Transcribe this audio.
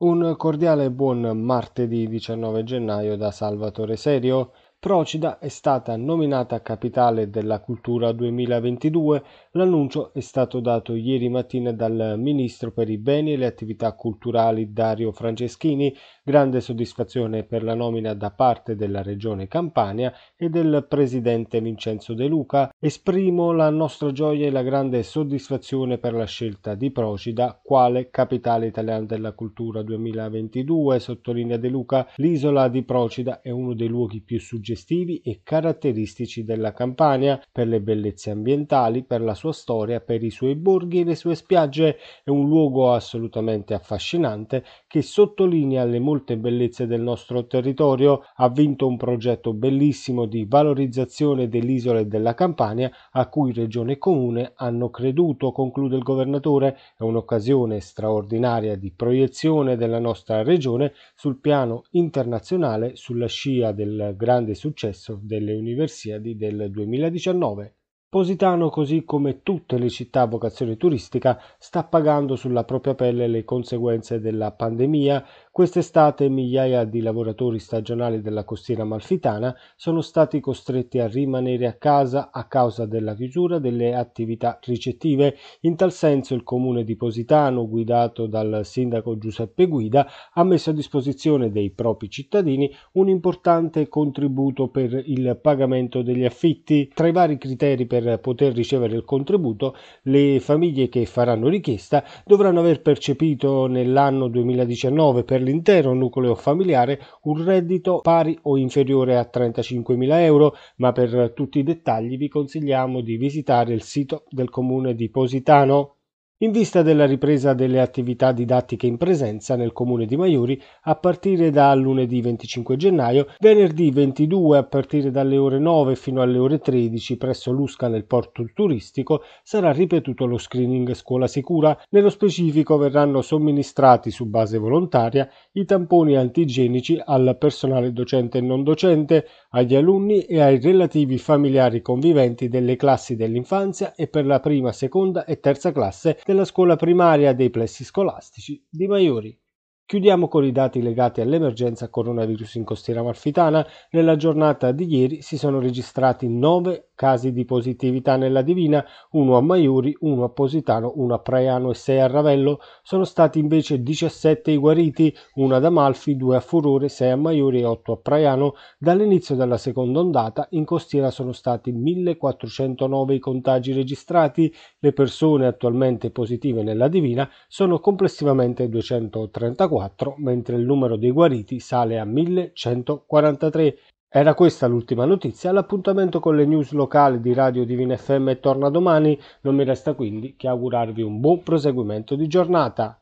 Un cordiale buon martedì 19 gennaio da Salvatore Serio. Procida è stata nominata Capitale della Cultura 2022. L'annuncio è stato dato ieri mattina dal Ministro per i Beni e le Attività Culturali Dario Franceschini. Grande soddisfazione per la nomina da parte della Regione Campania e del Presidente Vincenzo De Luca. Esprimo la nostra gioia e la grande soddisfazione per la scelta di Procida quale Capitale Italiana della Cultura 2022, sottolinea De Luca. L'isola di Procida è uno dei luoghi più suggestivi suggestivi e caratteristici della Campania, per le bellezze ambientali, per la sua storia, per i suoi borghi e le sue spiagge. È un luogo assolutamente affascinante che sottolinea le molte bellezze del nostro territorio. Ha vinto un progetto bellissimo di valorizzazione dell'isola e della Campania a cui Regione e Comune hanno creduto, conclude il governatore. È un'occasione straordinaria di proiezione della nostra regione sul piano internazionale sulla scia del grande successo delle Universiadi del 2019. Positano, così come tutte le città a vocazione turistica, sta pagando sulla propria pelle le conseguenze della pandemia. Quest'estate migliaia di lavoratori stagionali della costiera malfitana sono stati costretti a rimanere a casa a causa della chiusura delle attività ricettive. In tal senso il comune di Positano, guidato dal sindaco Giuseppe Guida, ha messo a disposizione dei propri cittadini un importante contributo per il pagamento degli affitti. Tra i vari criteri per poter ricevere il contributo, le famiglie che faranno richiesta dovranno aver percepito nell'anno 2019 per l'intero nucleo familiare un reddito pari o inferiore a 35.000 euro, ma per tutti i dettagli vi consigliamo di visitare il sito del comune di Positano in vista della ripresa delle attività didattiche in presenza nel comune di Maiuri a partire da lunedì 25 gennaio, venerdì 22 a partire dalle ore 9 fino alle ore 13 presso l'Usca nel porto turistico sarà ripetuto lo screening scuola sicura. Nello specifico verranno somministrati su base volontaria i tamponi antigenici al personale docente e non docente, agli alunni e ai relativi familiari conviventi delle classi dell'infanzia e per la prima, seconda e terza classe della scuola primaria dei plessi scolastici di Maiori. Chiudiamo con i dati legati all'emergenza coronavirus in costiera amalfitana. Nella giornata di ieri si sono registrati 9 casi di positività nella Divina, uno a Maiuri, uno a Positano, uno a Praiano e 6 a Ravello. Sono stati invece 17 i guariti, uno ad Amalfi, due a Furore, 6 a Maiuri e 8 a Praiano. Dall'inizio della seconda ondata in costiera sono stati 1409 i contagi registrati. Le persone attualmente positive nella Divina sono complessivamente 234 4, mentre il numero dei guariti sale a 1143. Era questa l'ultima notizia, l'appuntamento con le news locali di Radio Divina FM torna domani, non mi resta quindi che augurarvi un buon proseguimento di giornata.